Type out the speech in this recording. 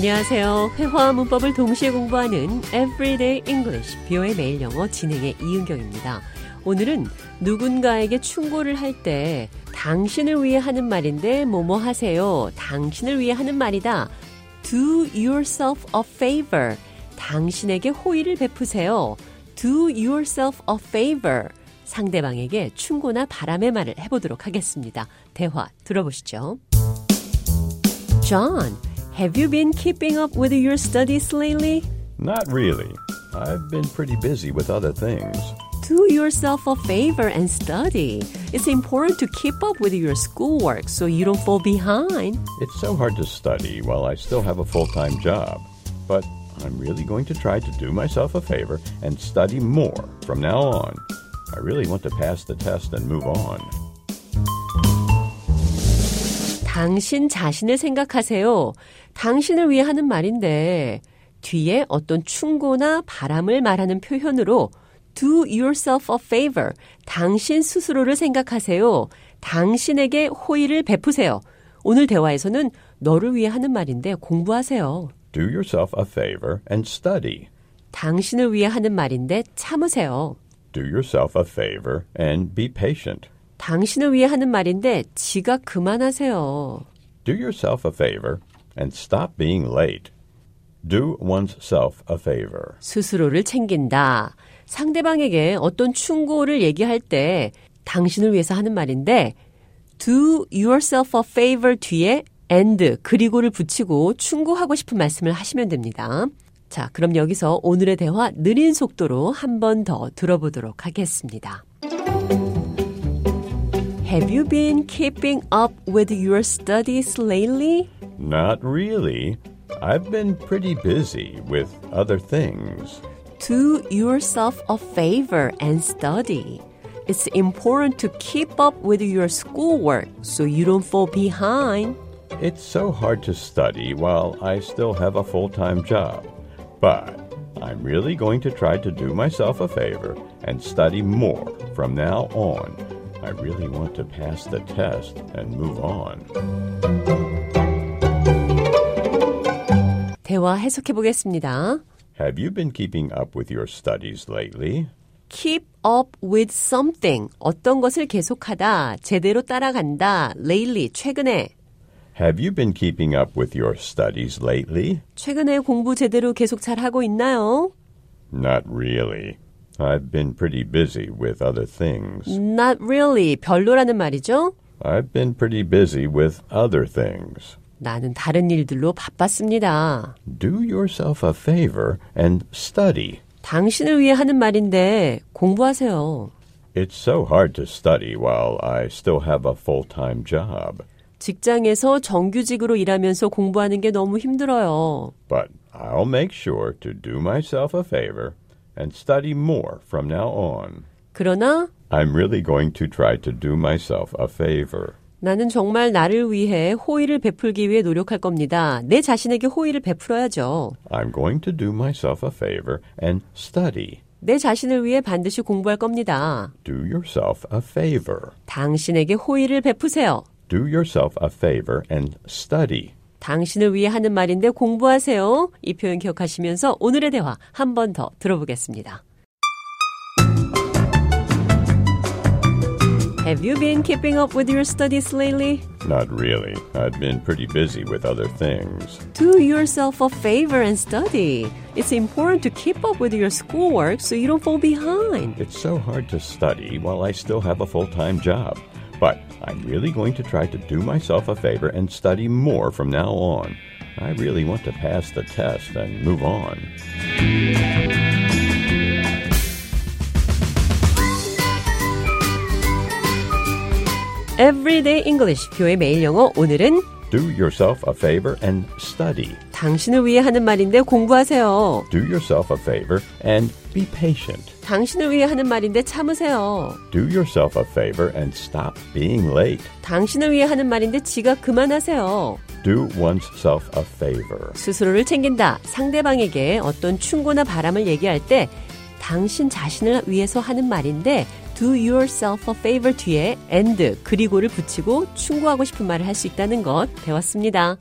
안녕하세요. 회화와 문법을 동시에 공부하는 Everyday English, 비오의 매일 영어 진행의 이은경입니다. 오늘은 누군가에게 충고를 할 때 당신을 위해 하는 말인데 뭐뭐 하세요. 당신을 위해 하는 말이다. Do yourself a favor. 당신에게 호의를 베푸세요. Do yourself a favor. 상대방에게 충고나 바람의 말을 해보도록 하겠습니다. 대화 들어보시죠. John, have you been keeping up with your studies lately? Not really. I've been pretty busy with other things. Do yourself a favor and study. It's important to keep up with your schoolwork so you don't fall behind. It's so hard to study while I still have a full time job. But I'm really going to try to do myself a favor and study more from now on. I really want to pass the test and move on. 당신 자신을 생각하세요. 당신을 위해 하는 말인데 뒤에 어떤 충고나 바람을 말하는 표현으로 do yourself a favor. 당신 스스로를 생각하세요. 당신에게 호의를 베푸세요. 오늘 대화에서는 너를 위해 하는 말인데 공부하세요. Do yourself a favor and study. 당신을 위해 하는 말인데 참으세요. Do yourself a favor and be patient. 당신을 위해 하는 말인데 지각 그만하세요. Do yourself a favor and stop being late. Do one's self a favor. 스스로를 챙긴다. 상대방에게 어떤 충고를 얘기할 때 당신을 위해서 하는 말인데 do yourself a favor 뒤에 and 그리고를 붙이고 충고하고 싶은 말씀을 하시면 됩니다. 자, 그럼 여기서 오늘의 대화 느린 속도로 한 번 더 들어보도록 하겠습니다. Have you been keeping up with your studies lately? Not really. I've been pretty busy with other things. Do yourself a favor and study. It's important to keep up with your schoolwork so you don't fall behind. It's so hard to study while I still have a full time job. But I'm really going to try to do myself a favor and study more from now on. I really want to pass the test and move on. 대화 해석해 보겠습니다. Have you been keeping up with your studies lately? keep up with something. 어떤 것을 계속하다, 제대로 따라간다, lately, 최근에. Have you been keeping up with your studies lately? 최근에 공부 제대로 계속 잘 하고 있나요? Not really. I've been pretty busy with other things. Not really. 별로라는 말이죠. I've been pretty busy with other things. 나는 다른 일들로 바빴습니다. Do yourself a favor and study. 당신을 위해 하는 말인데 공부하세요. It's so hard to study while I still have a full time job. 직장에서 정규직으로 일하면서 공부하는 게 너무 힘들어요. But I'll make sure to do myself a favor and study more from now on. 그러나 I'm really going to try to do myself a favor. 나는 정말 나를 위해 호의를 베풀기 위해 노력할 겁니다. 내 자신에게 호의를 베풀어야죠. I'm going to do myself a favor and study. 내 자신을 위해 반드시 공부할 겁니다. Do yourself a favor. 당신에게 호의를 베푸세요. Do yourself a favor and study. 당신을 위해 하는 말인데 공부하세요. 이 표현 기억하시면서 오늘의 대화 한 번 더 들어보겠습니다. Have you been keeping up with your studies lately? Not really. I've been pretty busy with other things. Do yourself a favor and study. It's important to keep up with your schoolwork so you don't fall behind. It's so hard to study while I still have a full time job. But I'm really going to try to do myself a favor and study more from now on. I really want to pass the test and move on. Everyday English, 교의 매일 영어. 오늘은 Do yourself a favor and study. 당신을 위해 하는 말인데 공부하세요. Do yourself a favor and be patient. 당신을 위해 하는 말인데 참으세요. Do yourself a favor and stop being late. 당신을 위해 하는 말인데 지각 그만하세요. Do one's self a favor. 스스로를 챙긴다. 상대방에게 어떤 충고나 바람을 얘기할 때 당신 자신을 위해서 하는 말인데 do yourself a favor 뒤에 and 그리고를 붙이고 충고하고 싶은 말을 할 수 있다는 것 배웠습니다.